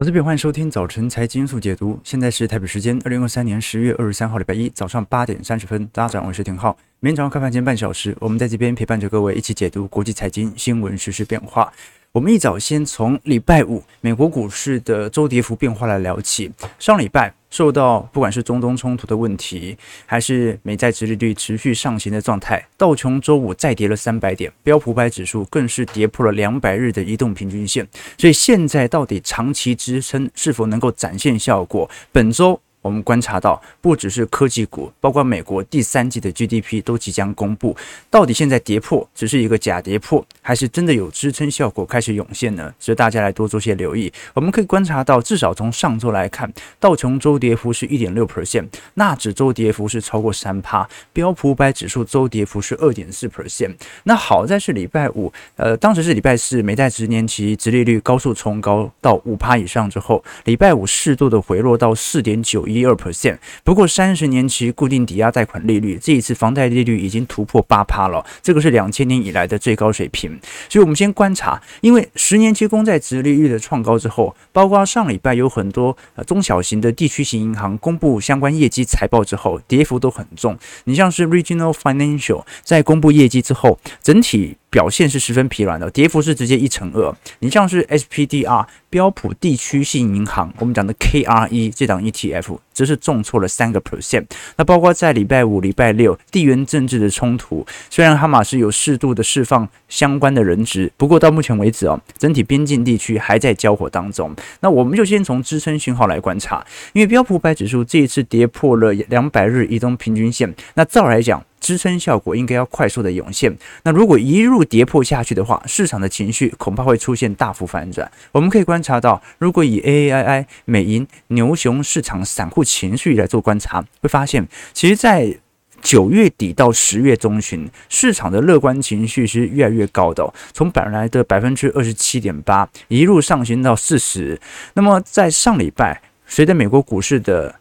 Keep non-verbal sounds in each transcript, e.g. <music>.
我这边欢迎收听早晨财经速解读。现在是台北时间二零二三年十月二十三号礼拜一早上八点三十分。大家早上好，我是廷浩。每天早上开盘前半小时，我们在这边陪伴着各位一起解读国际财经新闻实时变化。我们一早先从礼拜五美国股市的周跌幅变化来聊起。上礼拜受到不管是中东冲突的问题，还是美债殖利率持续上行的状态，道琼周五再跌了三百点，标普百指数更是跌破了两百日的移动平均线。所以现在到底长期支撑是否能够展现效果？本周。我们观察到，不只是科技股，包括美国第三季的 GDP 都即将公布。到底现在跌破只是一个假跌破，还是真的有支撑效果开始涌现呢？所以大家来多做些留意。我们可以观察到，至少从上周来看，道琼周跌幅是一点六 percent，纳指周跌幅是超过三趴，标普五百指数周跌幅是二点四 percent。那好在是礼拜五，呃，当时是礼拜四，美债十年期殖利率高速冲高到五趴以上之后，礼拜五适度的回落到四点九。一二 percent，不过三十年期固定抵押贷款利率这一次房贷利率已经突破八趴了，这个是两千年以来的最高水平。所以，我们先观察，因为十年期公债殖利率的创高之后，包括上礼拜有很多中小型的地区型银行公布相关业绩财报之后，跌幅都很重。你像是 Regional Financial 在公布业绩之后，整体。表现是十分疲软的，跌幅是直接一成二。你像是 SPDR 标普地区性银行，我们讲的 KRE 这档 ETF，则是重挫了三个 percent。那包括在礼拜五、礼拜六地缘政治的冲突，虽然哈马斯有适度的释放相关的人质，不过到目前为止哦，整体边境地区还在交火当中。那我们就先从支撑讯号来观察，因为标普五百指数这一次跌破了两百日移动平均线，那照来讲。支撑效果应该要快速的涌现。那如果一路跌破下去的话，市场的情绪恐怕会出现大幅反转。我们可以观察到，如果以 AAII 美银牛熊市场散户情绪来做观察，会发现，其实，在九月底到十月中旬，市场的乐观情绪是越来越高的，从本来的百分之二十七点八一路上行到四十。那么在上礼拜，随着美国股市的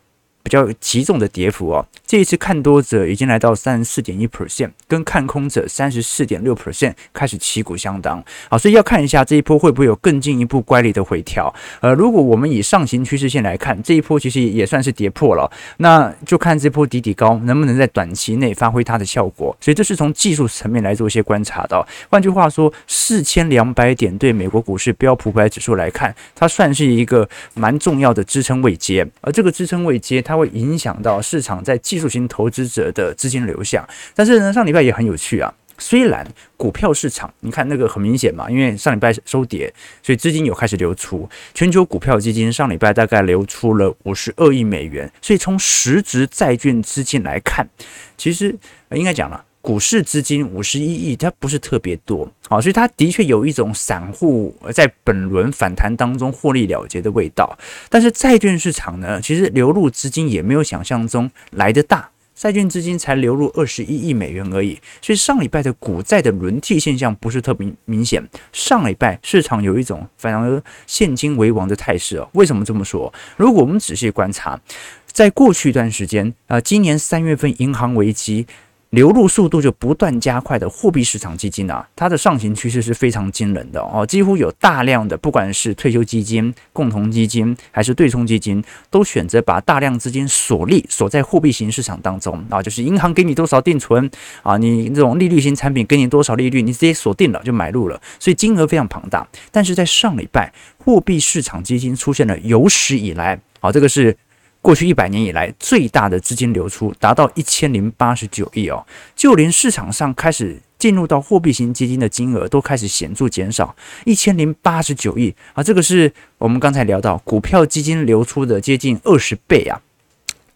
比较集中的跌幅哦，这一次看多者已经来到三十四点一 percent，跟看空者三十四点六 percent 开始旗鼓相当好，所以要看一下这一波会不会有更进一步乖离的回调。呃，如果我们以上行趋势线来看，这一波其实也算是跌破了，那就看这波底底高能不能在短期内发挥它的效果。所以这是从技术层面来做一些观察的。换句话说，四千两百点对美国股市标普五百指数来看，它算是一个蛮重要的支撑位阶，而这个支撑位阶它。会影响到市场在技术型投资者的资金流向，但是呢，上礼拜也很有趣啊。虽然股票市场，你看那个很明显嘛，因为上礼拜收跌，所以资金有开始流出。全球股票基金上礼拜大概流出了五十二亿美元，所以从实质债券资金来看，其实应该讲了。股市资金五十一亿，它不是特别多，好，所以它的确有一种散户在本轮反弹当中获利了结的味道。但是债券市场呢，其实流入资金也没有想象中来得大，债券资金才流入二十一亿美元而已。所以上礼拜的股债的轮替现象不是特别明显。上礼拜市场有一种反而现金为王的态势哦。为什么这么说？如果我们仔细观察，在过去一段时间啊，今年三月份银行危机。流入速度就不断加快的货币市场基金啊，它的上行趋势是非常惊人的哦，几乎有大量的不管是退休基金、共同基金还是对冲基金，都选择把大量资金锁利锁在货币型市场当中啊，就是银行给你多少定存啊，你这种利率型产品给你多少利率，你直接锁定了就买入了，所以金额非常庞大。但是在上礼拜，货币市场基金出现了有史以来啊，这个是。过去一百年以来最大的资金流出达到一千零八十九亿哦，就连市场上开始进入到货币型基金的金额都开始显著减少，一千零八十九亿啊，这个是我们刚才聊到股票基金流出的接近二十倍啊。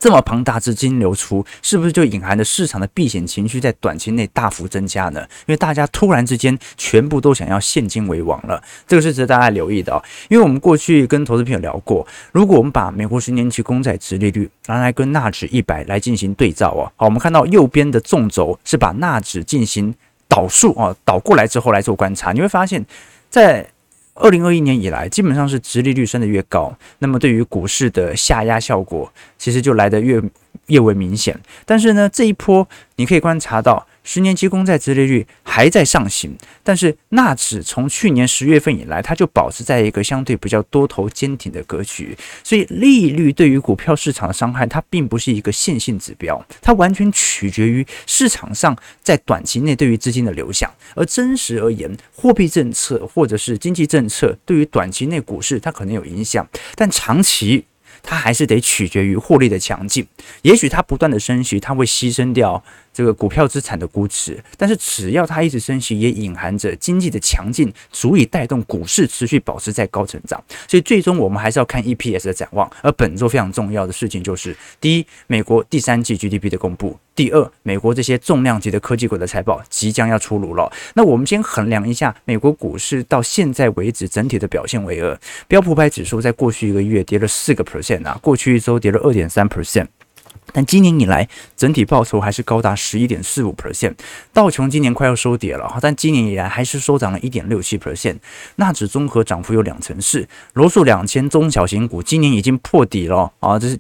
这么庞大资金流出，是不是就隐含着市场的避险情绪在短期内大幅增加呢？因为大家突然之间全部都想要现金为王了，这个是值得大家留意的哦。因为我们过去跟投资朋友聊过，如果我们把美国十年期公债殖利率拿来跟纳指一百来进行对照哦，好，我们看到右边的纵轴是把纳指进行倒数啊，倒过来之后来做观察，你会发现在。二零二一年以来，基本上是直利率升得越高，那么对于股市的下压效果，其实就来得越越为明显。但是呢，这一波你可以观察到，十年期公债殖利率还在上行，但是纳指从去年十月份以来，它就保持在一个相对比较多头坚挺的格局。所以利率对于股票市场的伤害，它并不是一个线性指标，它完全取决于市场上在短期内对于资金的流向。而真实而言，货币政策或者是经济政策对于短期内股市它可能有影响，但长期。它还是得取决于获利的强劲，也许它不断的升息，它会牺牲掉。这个股票资产的估值，但是只要它一直升息，也隐含着经济的强劲，足以带动股市持续保持在高成长。所以最终我们还是要看 EPS 的展望。而本周非常重要的事情就是：第一，美国第三季 GDP 的公布；第二，美国这些重量级的科技股的财报即将要出炉了。那我们先衡量一下美国股市到现在为止整体的表现为二，标普百指数在过去一个月跌了四个 percent 啊，过去一周跌了二点三 percent。但今年以来，整体报酬还是高达十一点四五 percent。道琼今年快要收跌了哈，但今年以来还是收涨了一点六七 percent。纳指综合涨幅有两成四，罗素两千中小型股今年已经破底了啊，这是。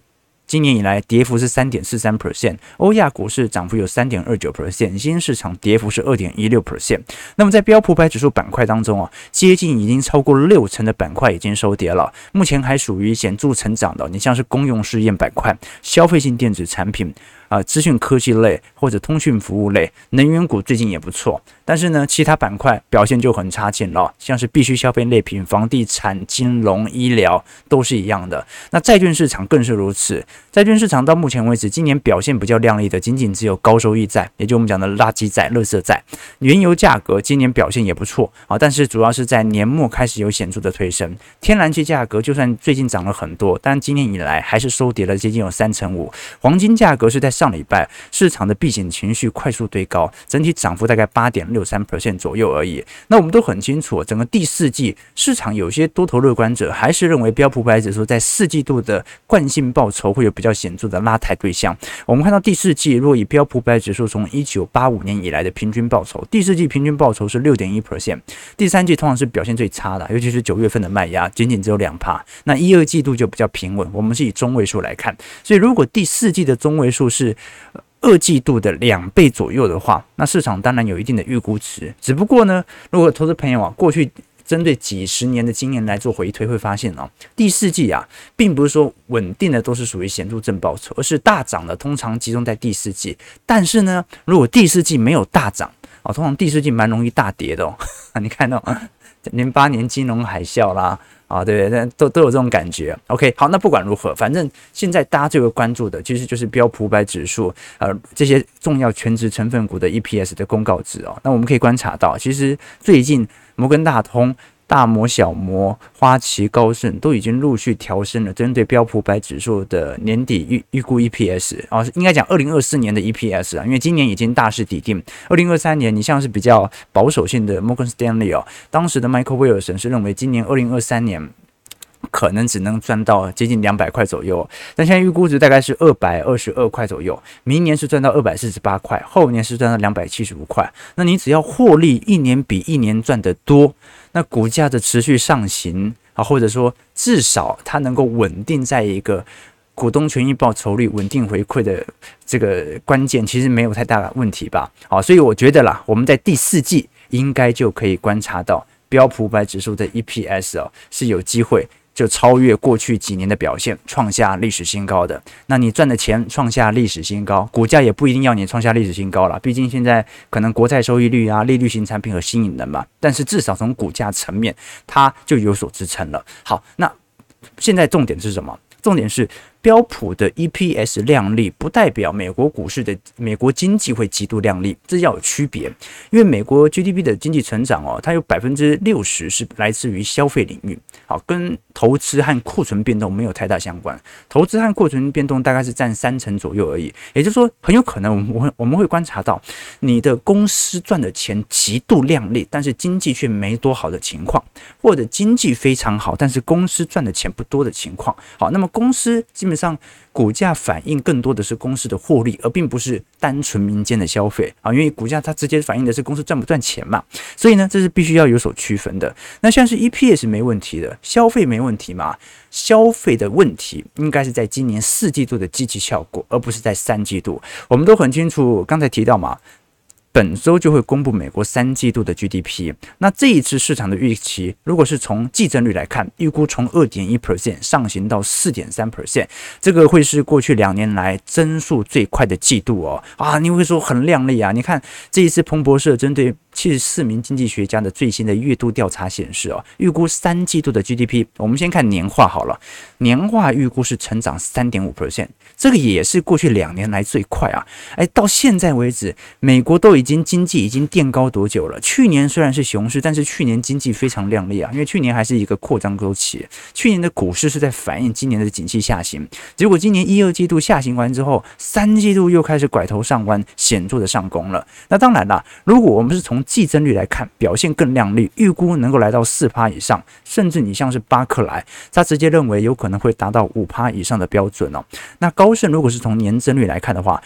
今年以来跌幅是三点四三 percent，欧亚股市涨幅有三点二九 percent，新兴市场跌幅是二点一六 percent。那么在标普百指数板块当中啊，接近已经超过六成的板块已经收跌了，目前还属于显著成长的，你像是公用事业板块、消费性电子产品。啊，资讯科技类或者通讯服务类，能源股最近也不错，但是呢，其他板块表现就很差劲了，像是必需消费类品、房地产、金融、医疗都是一样的。那债券市场更是如此，债券市场到目前为止，今年表现比较亮丽的，仅仅只有高收益债，也就我们讲的垃圾债、垃圾债。原油价格今年表现也不错啊，但是主要是在年末开始有显著的推升。天然气价格就算最近涨了很多，但今年以来还是收跌了接近有三成五。黄金价格是在上。上礼拜市场的避险情绪快速堆高，整体涨幅大概八点六三 percent 左右而已。那我们都很清楚，整个第四季市场有些多头乐观者还是认为标普五百指数在四季度的惯性报酬会有比较显著的拉抬对象。我们看到第四季若以标普五百指数从一九八五年以来的平均报酬，第四季平均报酬是六点一 percent，第三季通常是表现最差的，尤其是九月份的卖压仅仅只有两趴。那一二季度就比较平稳，我们是以中位数来看，所以如果第四季的中位数是是二季度的两倍左右的话，那市场当然有一定的预估值。只不过呢，如果投资朋友啊，过去针对几十年的经验来做回推，会发现啊，第四季啊，并不是说稳定的都是属于显著正报酬，而是大涨的通常集中在第四季。但是呢，如果第四季没有大涨啊，通常第四季蛮容易大跌的哦。<laughs> 你看到零八年金融海啸啦。啊，对对，那都都有这种感觉。OK，好，那不管如何，反正现在大家最为关注的其实就是标普五百指数，呃，这些重要全职成分股的 EPS 的公告值哦。那我们可以观察到，其实最近摩根大通。大摩、小摩、花旗、高盛都已经陆续调升了针对标普百指数的年底预预估 EPS 啊，应该讲二零二四年的 EPS 啊，因为今年已经大势底定。二零二三年，你像是比较保守性的 Morgan Stanley 哦，当时的 Michael Wilson 是认为今年二零二三年可能只能赚到接近两百块左右，但现在预估值大概是二百二十二块左右，明年是赚到二百四十八块，后年是赚到两百七十五块。那你只要获利一年比一年赚得多。那股价的持续上行啊，或者说至少它能够稳定在一个股东权益报酬率稳定回馈的这个关键，其实没有太大的问题吧？好，所以我觉得啦，我们在第四季应该就可以观察到标普五百指数的 EPS 哦，是有机会。就超越过去几年的表现，创下历史新高的。那你赚的钱创下历史新高，股价也不一定要你创下历史新高了。毕竟现在可能国债收益率啊、利率型产品和吸引人嘛。但是至少从股价层面，它就有所支撑了。好，那现在重点是什么？重点是。标普的 EPS 亮丽，不代表美国股市的美国经济会极度亮丽，这要有区别。因为美国 GDP 的经济成长哦，它有百分之六十是来自于消费领域，好，跟投资和库存变动没有太大相关。投资和库存变动大概是占三成左右而已。也就是说，很有可能我们我我们会观察到，你的公司赚的钱极度亮丽，但是经济却没多好的情况，或者经济非常好，但是公司赚的钱不多的情况。好，那么公司基本上股价反映更多的是公司的获利，而并不是单纯民间的消费啊。因为股价它直接反映的是公司赚不赚钱嘛，所以呢，这是必须要有所区分的。那像是 EPS 没问题的，消费没问题嘛？消费的问题应该是在今年四季度的积极效果，而不是在三季度。我们都很清楚，刚才提到嘛。本周就会公布美国三季度的 GDP。那这一次市场的预期，如果是从季增率来看，预估从二点一 percent 上行到四点三 percent，这个会是过去两年来增速最快的季度哦。啊，你会说很靓丽啊？你看这一次彭博社针对七十四名经济学家的最新的月度调查显示哦，预估三季度的 GDP，我们先看年化好了，年化预估是成长三点五 percent，这个也是过去两年来最快啊。哎，到现在为止，美国都已经经济已经垫高多久了？去年虽然是熊市，但是去年经济非常亮丽啊，因为去年还是一个扩张周期。去年的股市是在反映今年的景气下行，结果今年一二季度下行完之后，三季度又开始拐头上弯，显著的上攻了。那当然啦，如果我们是从季增率来看，表现更亮丽，预估能够来到四趴以上，甚至你像是巴克莱，他直接认为有可能会达到五趴以上的标准哦。那高盛如果是从年增率来看的话，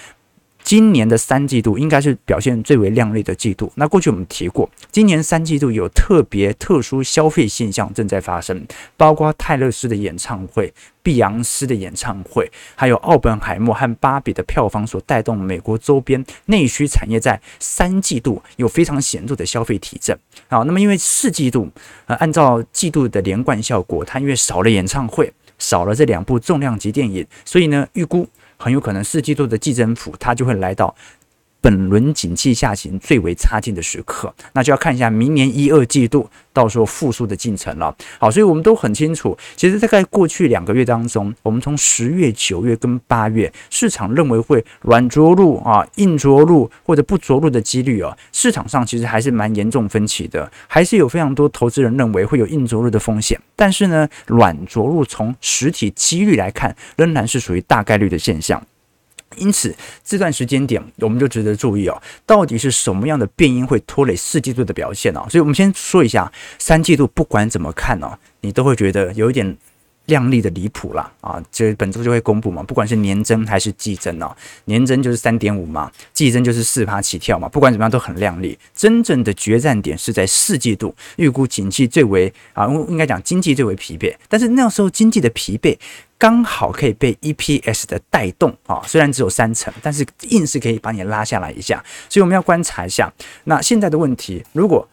今年的三季度应该是表现最为亮丽的季度。那过去我们提过，今年三季度有特别特殊消费现象正在发生，包括泰勒斯的演唱会、碧昂斯的演唱会，还有奥本海默和芭比的票房所带动美国周边内需产业在三季度有非常显著的消费提振。好，那么因为四季度，呃，按照季度的连贯效果，它因为少了演唱会，少了这两部重量级电影，所以呢，预估。很有可能四季度的季增幅，它就会来到本轮景气下行最为差劲的时刻，那就要看一下明年一二季度到时候复苏的进程了。好，所以我们都很清楚，其实大概过去两个月当中，我们从十月、九月跟八月，市场认为会软着陆啊、硬着陆或者不着陆的几率啊，市场上其实还是蛮严重分歧的，还是有非常多投资人认为会有硬着陆的风险。但是呢，软着陆从实体几率来看，仍然是属于大概率的现象。因此，这段时间点我们就值得注意哦，到底是什么样的变因会拖累四季度的表现呢？所以，我们先说一下三季度，不管怎么看呢，你都会觉得有一点。亮丽的离谱了啊！这本周就会公布嘛，不管是年增还是季增啊，年增就是三点五嘛，季增就是四趴起跳嘛，不管怎么样都很亮丽。真正的决战点是在四季度，预估景气最为啊，应该讲经济最为疲惫，但是那时候经济的疲惫刚好可以被 EPS 的带动啊，虽然只有三成，但是硬是可以把你拉下来一下，所以我们要观察一下。那现在的问题，如果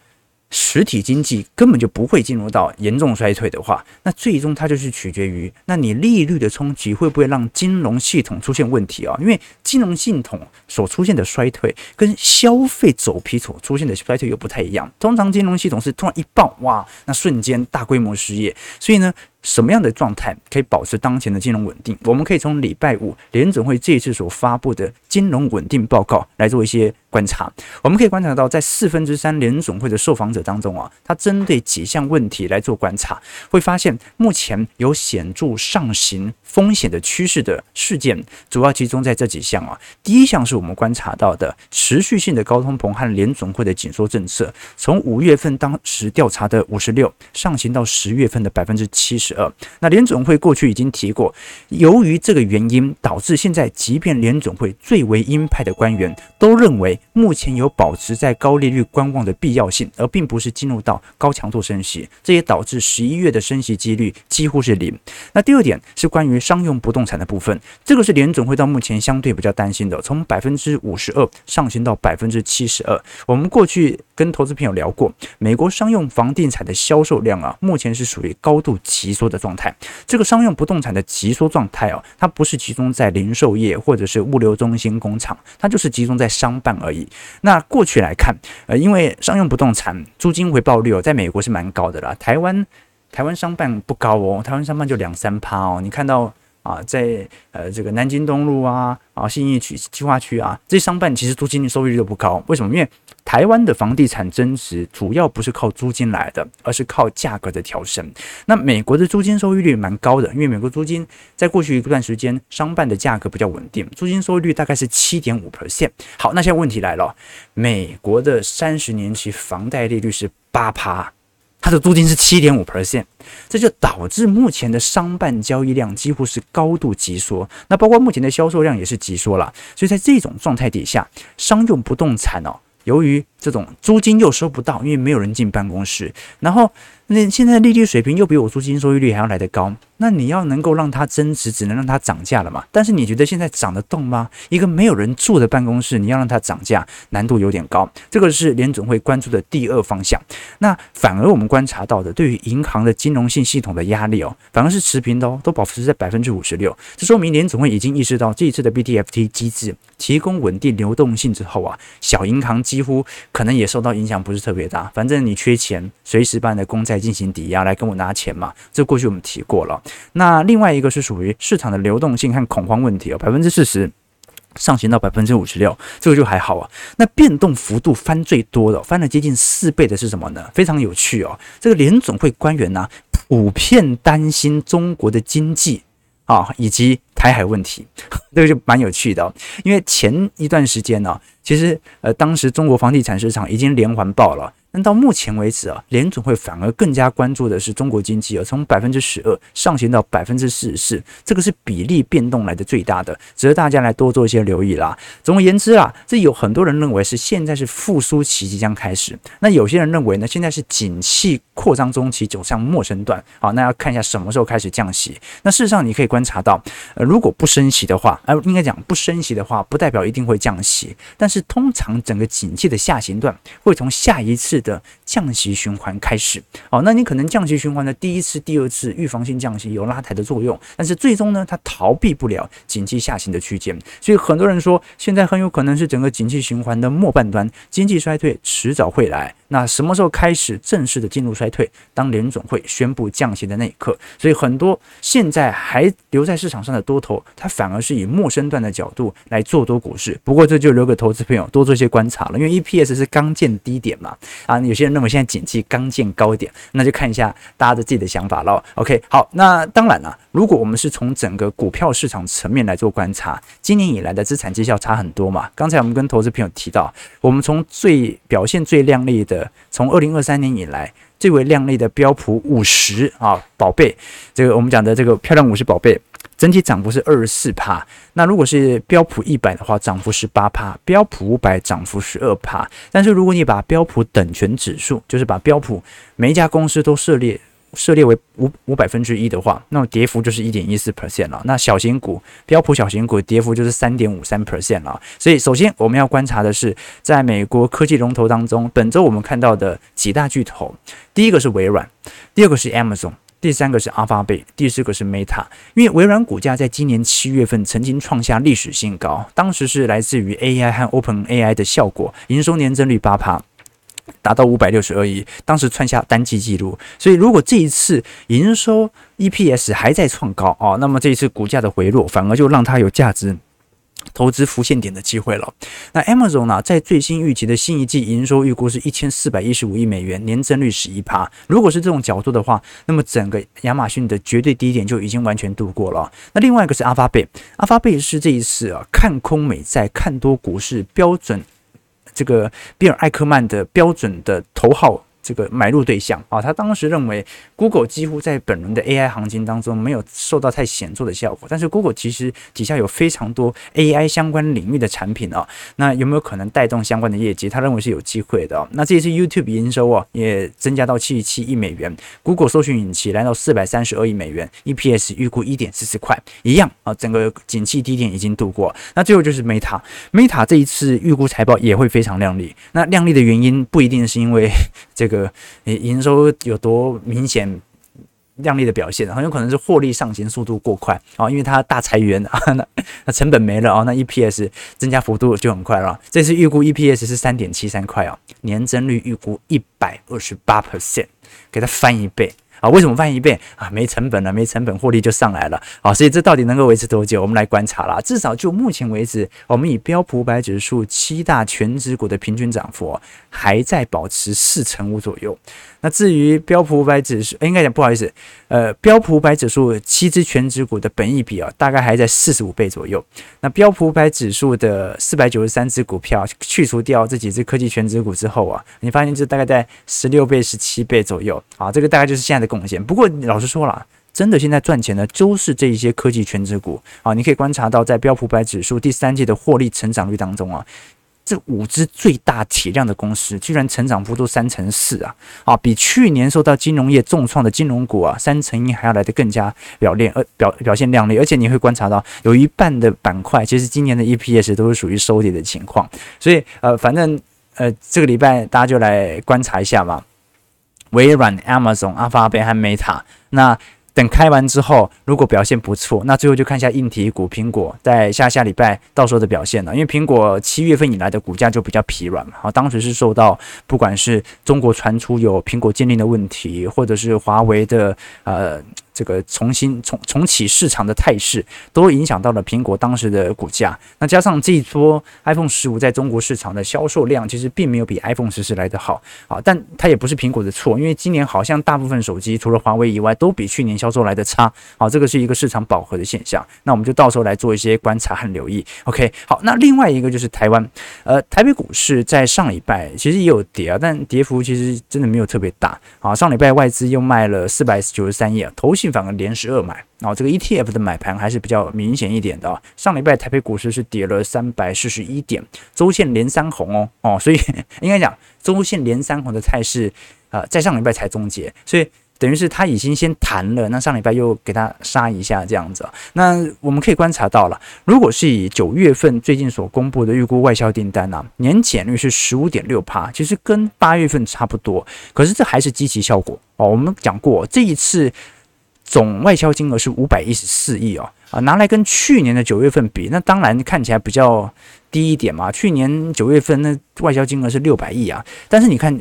实体经济根本就不会进入到严重衰退的话，那最终它就是取决于，那你利率的冲击会不会让金融系统出现问题啊？因为金融系统所出现的衰退跟消费走皮所出现的衰退又不太一样。通常金融系统是突然一爆，哇，那瞬间大规模失业，所以呢。什么样的状态可以保持当前的金融稳定？我们可以从礼拜五联准会这一次所发布的金融稳定报告来做一些观察。我们可以观察到，在四分之三联准会的受访者当中啊，他针对几项问题来做观察，会发现目前有显著上行风险的趋势的事件，主要集中在这几项啊。第一项是我们观察到的持续性的高通膨和联准会的紧缩政策，从五月份当时调查的五十六上行到十月份的百分之七十。呃，那联总会过去已经提过，由于这个原因，导致现在即便联总会最为鹰派的官员都认为，目前有保持在高利率观望的必要性，而并不是进入到高强度升息。这也导致十一月的升息几率几乎是零。那第二点是关于商用不动产的部分，这个是联总会到目前相对比较担心的，从百分之五十二上行到百分之七十二。我们过去跟投资朋友聊过，美国商用房地产的销售量啊，目前是属于高度急缩。的状态，这个商用不动产的急缩状态哦，它不是集中在零售业或者是物流中心工厂，它就是集中在商办而已。那过去来看，呃，因为商用不动产租金回报率哦，在美国是蛮高的啦，台湾台湾商办不高哦，台湾商办就两三趴哦，你看到。啊，在呃这个南京东路啊，啊信义区计划区啊，这些商办其实租金的收益率都不高。为什么？因为台湾的房地产增值主要不是靠租金来的，而是靠价格的调升。那美国的租金收益率蛮高的，因为美国租金在过去一段时间商办的价格比较稳定，租金收益率大概是七点五 percent。好，那现在问题来了，美国的三十年期房贷利率是八趴。它的租金是七点五 percent，这就导致目前的商办交易量几乎是高度急缩，那包括目前的销售量也是急缩了。所以在这种状态底下，商用不动产哦，由于这种租金又收不到，因为没有人进办公室，然后那现在利率水平又比我租金收益率还要来得高。那你要能够让它增值，只能让它涨价了嘛。但是你觉得现在涨得动吗？一个没有人住的办公室，你要让它涨价，难度有点高。这个是联总会关注的第二方向。那反而我们观察到的，对于银行的金融性系统的压力哦，反而是持平的哦，都保持在百分之五十六。这说明联总会已经意识到这一次的 B T F T 机制提供稳定流动性之后啊，小银行几乎可能也受到影响，不是特别大。反正你缺钱，随时办的公债来进行抵押来跟我拿钱嘛。这过去我们提过了。那另外一个是属于市场的流动性和恐慌问题哦，百分之四十上行到百分之五十六，这个就还好啊。那变动幅度翻最多的，翻了接近四倍的是什么呢？非常有趣哦。这个联总会官员呢、普遍担心中国的经济啊，以及台海问题，<laughs> 这个就蛮有趣的。因为前一段时间呢、其实呃，当时中国房地产市场已经连环爆了。但到目前为止啊，联总会反而更加关注的是中国经济啊，从百分之十二上行到百分之四十四，这个是比例变动来的最大的，值得大家来多做一些留意啦。总而言之啊，这有很多人认为是现在是复苏期即将开始，那有些人认为呢，现在是景气扩张中期走向末升段。好，那要看一下什么时候开始降息。那事实上你可以观察到，呃，如果不升息的话，呃，应该讲不升息的话，不代表一定会降息，但是通常整个景气的下行段会从下一次的降息循环开始，哦，那你可能降息循环的第一次、第二次预防性降息有拉抬的作用，但是最终呢，它逃避不了经济下行的区间，所以很多人说，现在很有可能是整个经济循环的末半端，经济衰退迟早会来。那什么时候开始正式的进入衰退？当联总会宣布降息的那一刻。所以很多现在还留在市场上的多头，它反而是以末升段的角度来做多股市。不过这就留给投资朋友多做一些观察了，因为 EPS 是刚见低点嘛。啊，有些人认为现在景气刚见高点，那就看一下大家的自己的想法喽。OK，好，那当然了，如果我们是从整个股票市场层面来做观察，今年以来的资产绩效差很多嘛。刚才我们跟投资朋友提到，我们从最表现最亮丽的。从二零二三年以来最为亮丽的标普五十啊，宝贝，这个我们讲的这个漂亮五十宝贝，整体涨幅是二十四趴。那如果是标普一百的话，涨幅是八趴，标普五百涨幅十二趴。但是如果你把标普等权指数，就是把标普每一家公司都设列。设列为五五百分之一的话，那么跌幅就是一点一四 percent 了。那小型股标普小型股跌幅就是三点五三 percent 了。所以，首先我们要观察的是，在美国科技龙头当中，本周我们看到的几大巨头，第一个是微软，第二个是 Amazon，第三个是阿法贝第四个是 Meta。因为微软股价在今年七月份曾经创下历史新高，当时是来自于 AI 和 OpenAI 的效果，营收年增率八趴。达到五百六十二亿，当时创下单季纪录。所以，如果这一次营收 EPS 还在创高哦，那么这一次股价的回落，反而就让它有价值投资浮现点的机会了。那 Amazon 呢，在最新预期的新一季营收预估是一千四百一十五亿美元，年增率十一趴。如果是这种角度的话，那么整个亚马逊的绝对低点就已经完全度过了。那另外一个是阿发贝，阿发贝是这一次啊看空美债、看多股市标准。这个比尔·艾克曼的标准的头号。这个买入对象啊，他当时认为 Google 几乎在本轮的 AI 行情当中没有受到太显著的效果，但是 Google 其实底下有非常多 AI 相关领域的产品啊，那有没有可能带动相关的业绩？他认为是有机会的。那这一次 YouTube 营收啊也增加到七十七亿美元，Google 搜寻引擎来到四百三十二亿美元，EPS 预估一点四四块，一样啊，整个景气低点已经度过。那最后就是 Meta，Meta 这一次预估财报也会非常亮丽。那亮丽的原因不一定是因为这个。个营收有多明显亮丽的表现，很有可能是获利上行速度过快啊，因为它大裁员啊，<laughs> 那那成本没了啊，那 EPS 增加幅度就很快了。这次预估 EPS 是三点七三块啊，年增率预估一百二十八 percent，给它翻一倍。啊，为什么翻一倍啊？没成本了，没成本，获利就上来了啊！所以这到底能够维持多久？我们来观察啦。至少就目前为止，我们以标普五百指数七大全值股的平均涨幅还在保持四成五左右。那至于标普五百指数，应该讲不好意思，呃，标普五百指数七只全值股的本益比啊，大概还在四十五倍左右。那标普五百指数的四百九十三只股票，去除掉这几只科技全值股之后啊，你发现这大概在十六倍、十七倍左右啊。这个大概就是现在的贡献。不过老实说了，真的现在赚钱的都是这一些科技权值股啊。你可以观察到，在标普百指数第三季的获利成长率当中啊。这五只最大体量的公司，居然成长幅度三成四啊！啊，比去年受到金融业重创的金融股啊，三成一还要来得更加表现，呃表表现亮丽。而且你会观察到，有一半的板块，其实今年的 EPS 都是属于收跌的情况。所以呃，反正呃，这个礼拜大家就来观察一下吧。微软、Amazon、阿法贝和 Meta，那。等开完之后，如果表现不错，那最后就看一下硬体股苹果在下下礼拜到时候的表现了。因为苹果七月份以来的股价就比较疲软嘛，好，当时是受到不管是中国传出有苹果鉴定的问题，或者是华为的呃。这个重新重重启市场的态势，都影响到了苹果当时的股价。那加上这一波 iPhone 十五在中国市场的销售量，其实并没有比 iPhone 十四来得好啊。但它也不是苹果的错，因为今年好像大部分手机除了华为以外，都比去年销售来得差。好，这个是一个市场饱和的现象。那我们就到时候来做一些观察和留意。OK，好，那另外一个就是台湾，呃，台北股市在上礼拜其实也有跌啊，但跌幅其实真的没有特别大。啊，上礼拜外资又卖了四百九十三亿啊，投信反而连十二买，然后这个 ETF 的买盘还是比较明显一点的。上礼拜台北股市是跌了三百四十一点，周线连三红哦哦，所以 <laughs> 应该讲周线连三红的态势，呃，在上礼拜才终结，所以等于是他已经先弹了，那上礼拜又给他杀一下这样子。那我们可以观察到了，如果是以九月份最近所公布的预估外销订单啊，年减率是十五点六趴，其实跟八月份差不多，可是这还是积极效果哦。我们讲过这一次。总外销金额是五百一十四亿哦，啊，拿来跟去年的九月份比，那当然看起来比较低一点嘛。去年九月份那外销金额是六百亿啊，但是你看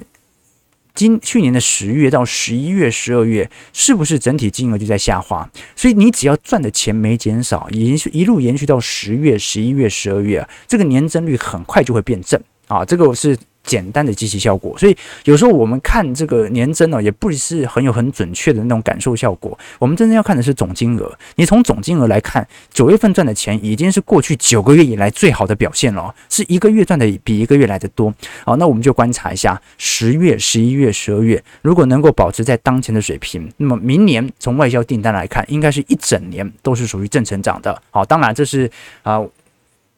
今去年的十月到十一月、十二月，是不是整体金额就在下滑？所以你只要赚的钱没减少，延续一路延续到十月、十一月、十二月，这个年增率很快就会变正啊，这个是。简单的机器效果，所以有时候我们看这个年增呢，也不是很有很准确的那种感受效果。我们真正要看的是总金额。你从总金额来看，九月份赚的钱已经是过去九个月以来最好的表现了，是一个月赚的比一个月来的多。好，那我们就观察一下十月、十一月、十二月，如果能够保持在当前的水平，那么明年从外销订单来看，应该是一整年都是属于正成长的。好，当然这是啊。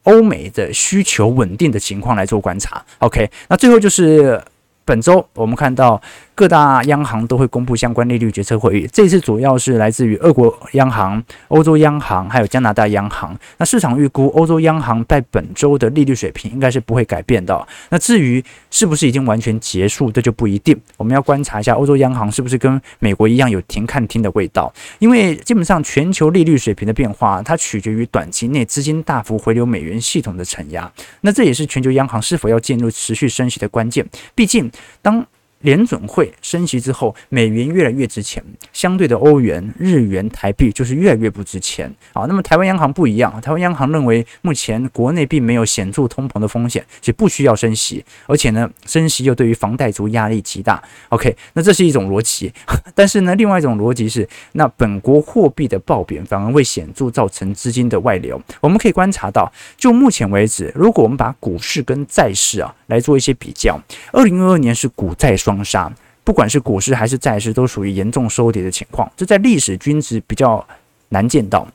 欧美的需求稳定的情况来做观察，OK，那最后就是本周我们看到。各大央行都会公布相关利率决策会议，这次主要是来自于俄国央行、欧洲央行还有加拿大央行。那市场预估欧洲央行在本周的利率水平应该是不会改变的。那至于是不是已经完全结束，这就不一定。我们要观察一下欧洲央行是不是跟美国一样有停看听的味道，因为基本上全球利率水平的变化，它取决于短期内资金大幅回流美元系统的承压。那这也是全球央行是否要进入持续升息的关键。毕竟当联准会升息之后，美元越来越值钱，相对的欧元、日元、台币就是越来越不值钱啊。那么台湾央行不一样，台湾央行认为目前国内并没有显著通膨的风险，所以不需要升息，而且呢，升息又对于房贷族压力极大。OK，那这是一种逻辑，<laughs> 但是呢，另外一种逻辑是，那本国货币的暴贬反而会显著造成资金的外流。我们可以观察到，就目前为止，如果我们把股市跟债市啊来做一些比较，二零二二年是股债双杀，不管是股市还是债市，都属于严重收跌的情况，这在历史均值比较难见到。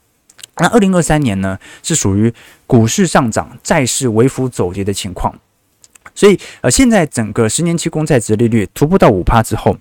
那二零二三年呢，是属于股市上涨，债市微幅走跌的情况。所以，呃，现在整个十年期公债值利率突破到五趴之后。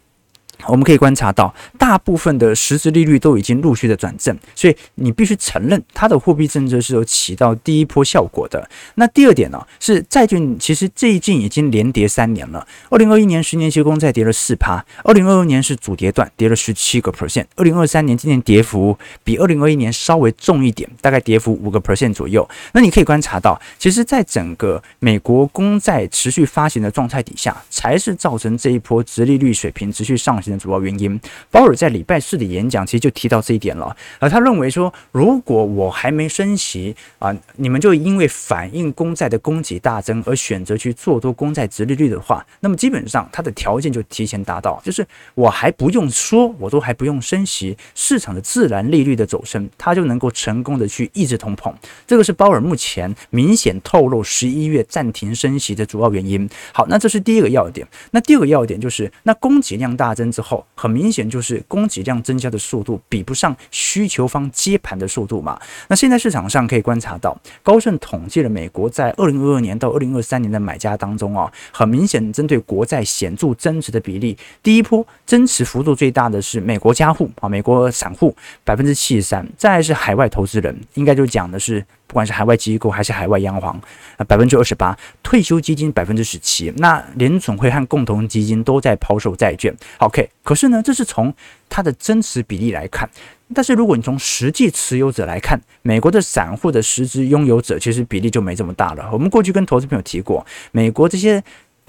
我们可以观察到，大部分的实质利率都已经陆续的转正，所以你必须承认它的货币政策是有起到第一波效果的。那第二点呢，是债券其实最近已经连跌三年了。二零二一年十年期公债跌了四趴，二零二二年是主跌段跌了十七个 percent，二零二三年今年跌幅比二零二一年稍微重一点，大概跌幅五个 percent 左右。那你可以观察到，其实在整个美国公债持续发行的状态底下，才是造成这一波殖利率水平持续上行的主要原因，鲍尔在礼拜四的演讲其实就提到这一点了。而他认为说，如果我还没升息啊，你们就因为反映公债的供给大增而选择去做多公债殖利率的话，那么基本上它的条件就提前达到，就是我还不用说，我都还不用升息，市场的自然利率的走升，它就能够成功的去抑制通膨。这个是鲍尔目前明显透露十一月暂停升息的主要原因。好，那这是第一个要点。那第二个要点就是，那供给量大增之后，很明显就是供给量增加的速度比不上需求方接盘的速度嘛。那现在市场上可以观察到，高盛统计了美国在二零二二年到二零二三年的买家当中啊，很明显针对国债显著增持的比例，第一波增持幅度最大的是美国家户啊，美国散户百分之七十三，再是海外投资人，应该就讲的是。不管是海外机构还是海外央行，啊，百分之二十八，退休基金百分之十七，那联总会和共同基金都在抛售债券。OK，可是呢，这是从它的增持比例来看，但是如果你从实际持有者来看，美国的散户的实质拥有者其实比例就没这么大了。我们过去跟投资朋友提过，美国这些。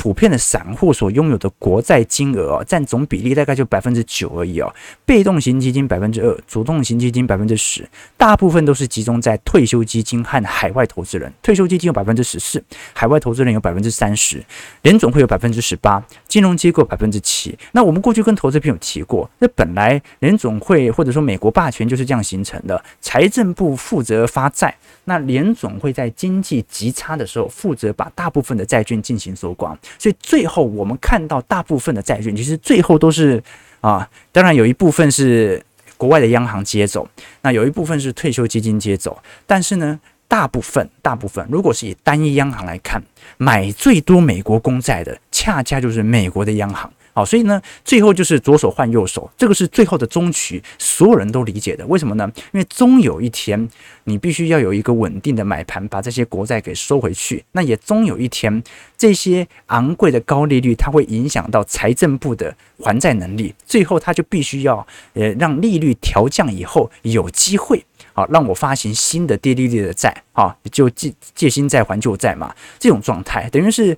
普遍的散户所拥有的国债金额啊，占总比例大概就百分之九而已哦。被动型基金百分之二，主动型基金百分之十，大部分都是集中在退休基金和海外投资人。退休基金有百分之十四，海外投资人有百分之三十，联总会有百分之十八，金融机构百分之七。那我们过去跟投资朋友提过，那本来联总会或者说美国霸权就是这样形成的，财政部负责发债。那联总会在经济极差的时候，负责把大部分的债券进行收光，所以最后我们看到大部分的债券，其实最后都是啊，当然有一部分是国外的央行接走，那有一部分是退休基金接走，但是呢，大部分大部分，如果是以单一央行来看，买最多美国公债的，恰恰就是美国的央行。好，所以呢，最后就是左手换右手，这个是最后的终局，所有人都理解的。为什么呢？因为终有一天，你必须要有一个稳定的买盘，把这些国债给收回去。那也终有一天，这些昂贵的高利率，它会影响到财政部的还债能力。最后，它就必须要呃让利率调降以后，有机会好让我发行新的低利率的债啊，就借借新债还旧债嘛。这种状态等于是。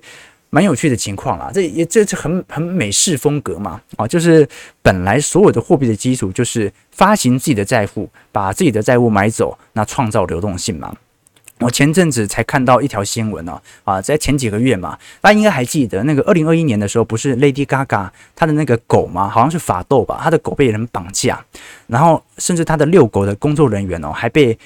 蛮有趣的情况啦，这也这是很很美式风格嘛，啊，就是本来所有的货币的基础就是发行自己的债务，把自己的债务买走，那创造流动性嘛。我前阵子才看到一条新闻呢，啊，在前几个月嘛，大家应该还记得那个二零二一年的时候，不是 Lady Gaga 她的那个狗嘛，好像是法斗吧，她的狗被人绑架，然后甚至她的遛狗的工作人员哦还被。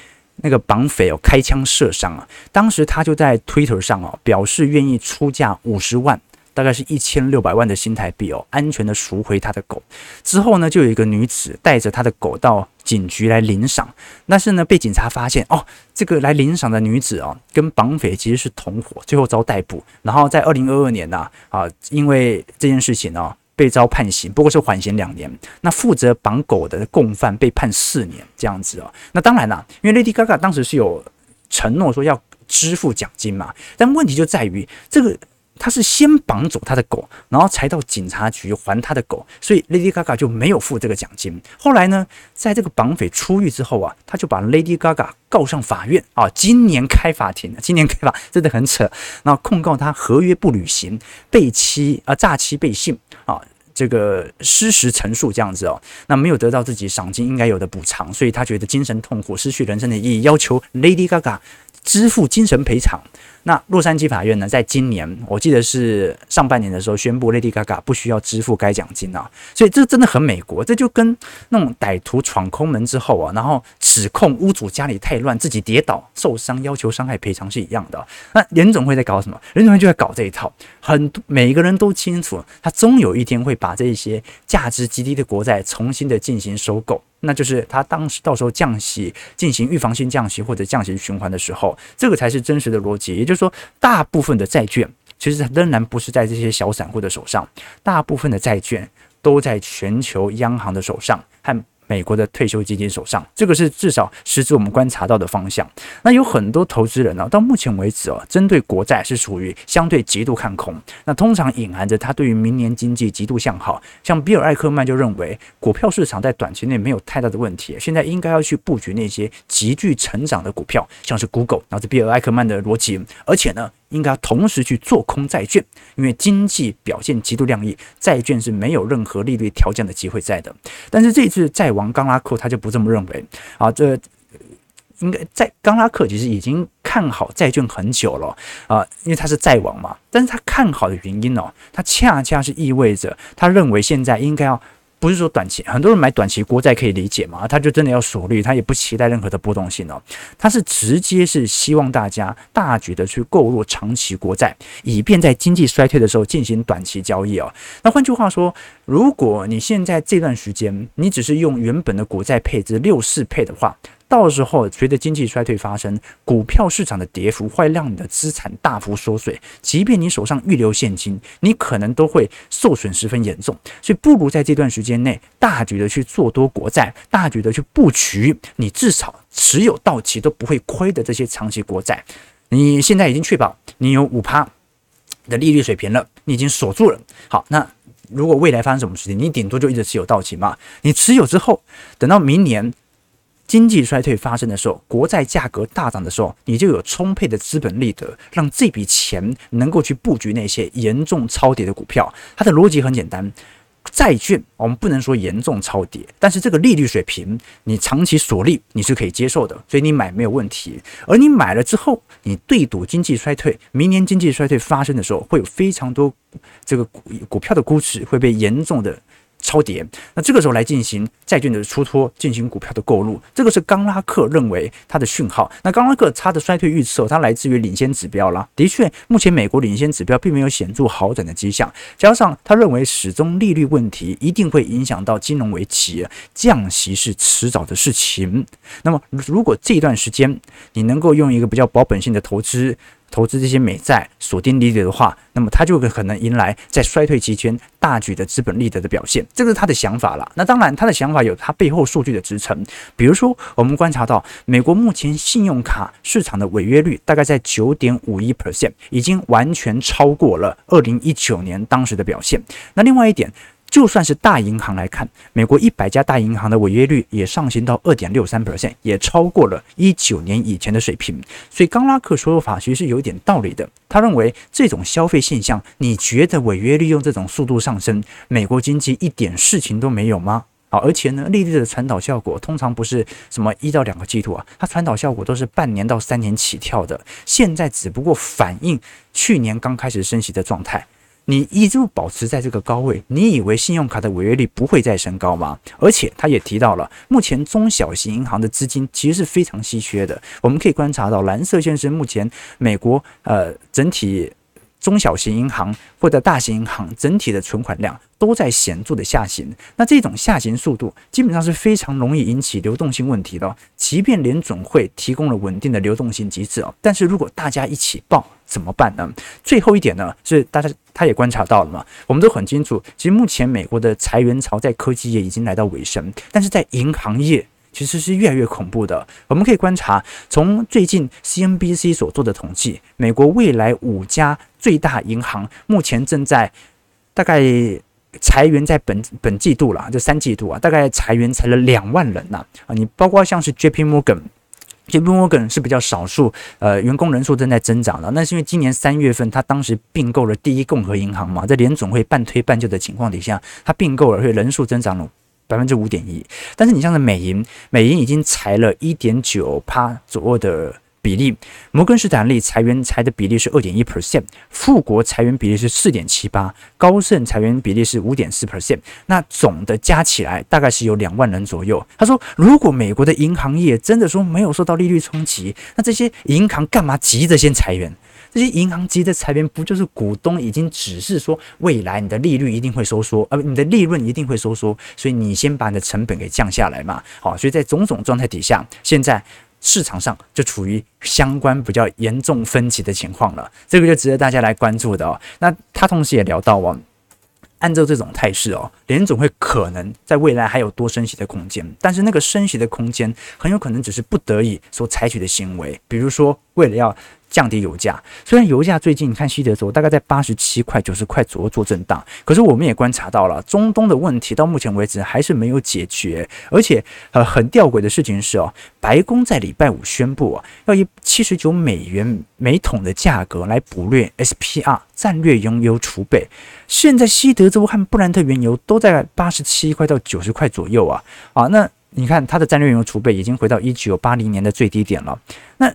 那个绑匪哦，开枪射伤啊！当时他就在 Twitter 上哦，表示愿意出价五十万，大概是一千六百万的新台币哦，安全的赎回他的狗。之后呢，就有一个女子带着他的狗到警局来领赏，但是呢，被警察发现哦，这个来领赏的女子哦，跟绑匪其实是同伙，最后遭逮捕。然后在二零二二年呢，啊，因为这件事情呢。被遭判刑，不过是缓刑两年。那负责绑狗的共犯被判四年，这样子哦。那当然啦，因为 Lady Gaga 当时是有承诺说要支付奖金嘛，但问题就在于这个。他是先绑走他的狗，然后才到警察局还他的狗，所以 Lady Gaga 就没有付这个奖金。后来呢，在这个绑匪出狱之后啊，他就把 Lady Gaga 告上法院啊，今年开法庭，今年开法真的很扯，然后控告他合约不履行、被欺啊、诈欺背信啊，这个失实陈述这样子哦，那没有得到自己赏金应该有的补偿，所以他觉得精神痛苦，失去人生的意义，要求 Lady Gaga 支付精神赔偿。那洛杉矶法院呢，在今年我记得是上半年的时候宣布，Lady Gaga 不需要支付该奖金啊，所以这真的很美国，这就跟那种歹徒闯空门之后啊，然后指控屋主家里太乱，自己跌倒受伤，要求伤害赔偿是一样的。那联总会在搞什么？联总会就在搞这一套，很多每个人都清楚，他终有一天会把这些价值极低的国债重新的进行收购。那就是他当时到时候降息进行预防性降息或者降息循环的时候，这个才是真实的逻辑。也就是说，大部分的债券其实仍然不是在这些小散户的手上，大部分的债券都在全球央行的手上和。美国的退休基金手上，这个是至少实质我们观察到的方向。那有很多投资人呢，到目前为止哦，针对国债是属于相对极度看空。那通常隐含着他对于明年经济极度向好。像比尔艾克曼就认为，股票市场在短期内没有太大的问题，现在应该要去布局那些极具成长的股票，像是 Google，然后是比尔艾克曼的逻辑。而且呢。应该同时去做空债券，因为经济表现极度亮丽，债券是没有任何利率调降的机会在的。但是这次债王冈拉克他就不这么认为啊，这应该在冈拉克其实已经看好债券很久了啊，因为他是债王嘛。但是他看好的原因哦，他恰恰是意味着他认为现在应该要不是说短期，很多人买短期国债可以理解嘛，他就真的要锁率，他也不期待任何的波动性哦，他是直接是希望大家大举的去购入长期国债，以便在经济衰退的时候进行短期交易哦。那换句话说，如果你现在这段时间你只是用原本的国债配置六四配的话，到时候随着经济衰退发生，股票市场的跌幅会让你的资产大幅缩水，即便你手上预留现金，你可能都会受损十分严重。所以不如在这段时间内大举的去做多国债，大举的去布局，你至少持有到期都不会亏的这些长期国债。你现在已经确保你有五趴的利率水平了，你已经锁住了。好，那如果未来发生什么事情，你顶多就一直持有到期嘛。你持有之后，等到明年。经济衰退发生的时候，国债价格大涨的时候，你就有充沛的资本利得，让这笔钱能够去布局那些严重超跌的股票。它的逻辑很简单，债券我们不能说严重超跌，但是这个利率水平你长期锁利你是可以接受的，所以你买没有问题。而你买了之后，你对赌经济衰退，明年经济衰退发生的时候，会有非常多这个股股票的估值会被严重的。超跌，那这个时候来进行债券的出脱，进行股票的购入，这个是冈拉克认为它的讯号。那冈拉克他的衰退预测，它来自于领先指标啦。的确，目前美国领先指标并没有显著好转的迹象，加上他认为始终利率问题一定会影响到金融危机，降息是迟早的事情。那么，如果这段时间你能够用一个比较保本性的投资，投资这些美债锁定利率的话，那么它就可能迎来在衰退期间大举的资本利得的表现，这个是他的想法了。那当然，他的想法有他背后数据的支撑。比如说，我们观察到美国目前信用卡市场的违约率大概在九点五一 percent，已经完全超过了二零一九年当时的表现。那另外一点。就算是大银行来看，美国一百家大银行的违约率也上行到二点六三 percent，也超过了一九年以前的水平。所以，冈拉克说法其实是有一点道理的。他认为这种消费现象，你觉得违约率用这种速度上升，美国经济一点事情都没有吗？好，而且呢，利率的传导效果通常不是什么一到两个季度啊，它传导效果都是半年到三年起跳的。现在只不过反映去年刚开始升息的状态。你一直保持在这个高位，你以为信用卡的违约率不会再升高吗？而且他也提到了，目前中小型银行的资金其实是非常稀缺的。我们可以观察到，蓝色先生目前美国呃整体中小型银行或者大型银行整体的存款量都在显著的下行。那这种下行速度基本上是非常容易引起流动性问题的。即便联总会提供了稳定的流动性机制哦，但是如果大家一起爆怎么办呢？最后一点呢，是大家他也观察到了嘛，我们都很清楚，其实目前美国的裁员潮在科技业已经来到尾声，但是在银行业其实是越来越恐怖的。我们可以观察，从最近 CNBC 所做的统计，美国未来五家最大银行目前正在大概裁员，在本本季度了，这三季度啊，大概裁员裁了两万人呐啊，你包括像是 JP Morgan。JP Morgan 是比较少数，呃，员工人数正在增长的。那是因为今年三月份，他当时并购了第一共和银行嘛，在联总会半推半就的情况底下，他并购了，所以人数增长了百分之五点一。但是你像是美银，美银已经裁了一点九趴左右的。比例，摩根士丹利裁员裁的比例是二点一 percent，富国裁员比例是四点七八，高盛裁员比例是五点四 percent，那总的加起来大概是有两万人左右。他说，如果美国的银行业真的说没有受到利率冲击，那这些银行干嘛急着先裁员？这些银行级的裁员，不就是股东已经指示说未来你的利率一定会收缩，呃，你的利润一定会收缩，所以你先把你的成本给降下来嘛。好，所以在种种状态底下，现在。市场上就处于相关比较严重分歧的情况了，这个就值得大家来关注的哦。那他同时也聊到哦，按照这种态势哦，联总会可能在未来还有多升息的空间，但是那个升息的空间很有可能只是不得已所采取的行为，比如说为了要。降低油价，虽然油价最近你看西德州大概在八十七块、九十块左右做震荡，可是我们也观察到了中东的问题到目前为止还是没有解决，而且呃很吊诡的事情是哦，白宫在礼拜五宣布啊，要以七十九美元每桶的价格来捕猎 SPR 战略原油储备，现在西德州和布兰特原油都在八十七块到九十块左右啊啊，那你看它的战略原油储备已经回到一九八零年的最低点了，那。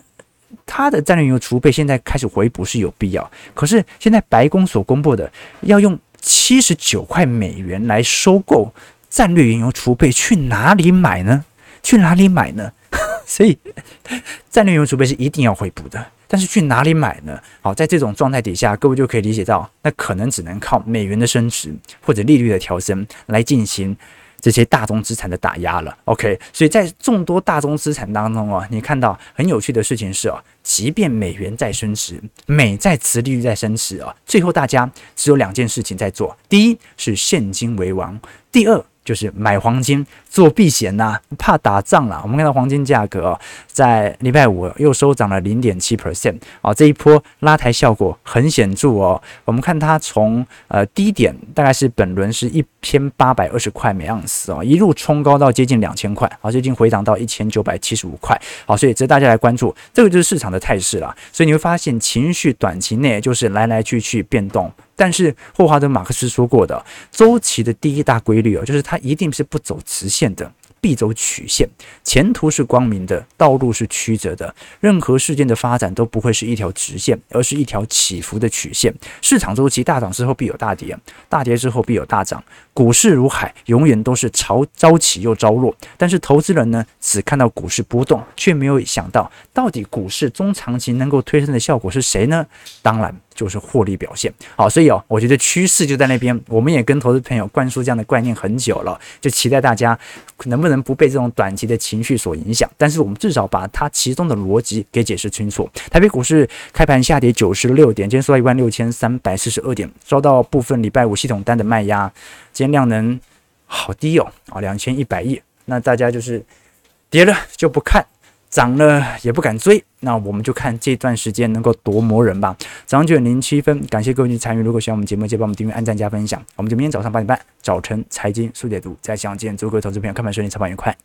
它的战略原油储备现在开始回补是有必要，可是现在白宫所公布的要用七十九块美元来收购战略原油储备去哪里买呢？去哪里买呢？<laughs> 所以 <laughs> 战略原油储备是一定要回补的，但是去哪里买呢？好，在这种状态底下，各位就可以理解到，那可能只能靠美元的升值或者利率的调升来进行。这些大宗资产的打压了，OK，所以在众多大宗资产当中啊，你看到很有趣的事情是啊，即便美元在升值，美债持利率在升值啊，最后大家只有两件事情在做，第一是现金为王，第二。就是买黄金做避险呐，怕打仗啦。我们看到黄金价格，在礼拜五又收涨了零点七 percent 啊，这一波拉抬效果很显著哦。我们看它从呃低点大概是本轮是一千八百二十块每盎司哦，一路冲高到接近两千块，好，最近回涨到一千九百七十五块，好，所以值得大家来关注，这个就是市场的态势了。所以你会发现情绪短期内就是来来去去变动。但是霍华德马克思说过的周期的第一大规律哦，就是它一定是不走直线的。必走曲线，前途是光明的，道路是曲折的。任何事件的发展都不会是一条直线，而是一条起伏的曲线。市场周期大涨之后必有大跌，大跌之后必有大涨。股市如海，永远都是潮朝起又朝落。但是投资人呢，只看到股市波动，却没有想到到底股市中长期能够推升的效果是谁呢？当然就是获利表现。好，所以哦，我觉得趋势就在那边。我们也跟投资朋友灌输这样的观念很久了，就期待大家能不能。不被这种短期的情绪所影响，但是我们至少把它其中的逻辑给解释清楚。台北股市开盘下跌九十六点，今天收到一万六千三百四十二点，遭到部分礼拜五系统单的卖压，今天量能好低哦，啊，两千一百亿。那大家就是跌了就不看。涨了也不敢追，那我们就看这段时间能够夺磨人吧。早上九点零七分，感谢各位的参与。如果喜欢我们节目，记得帮我们订阅、按赞、加分享。我们就明天早上八点半，早晨财经速解读再相见。祝各位投资朋友开盘顺利，操盘愉快。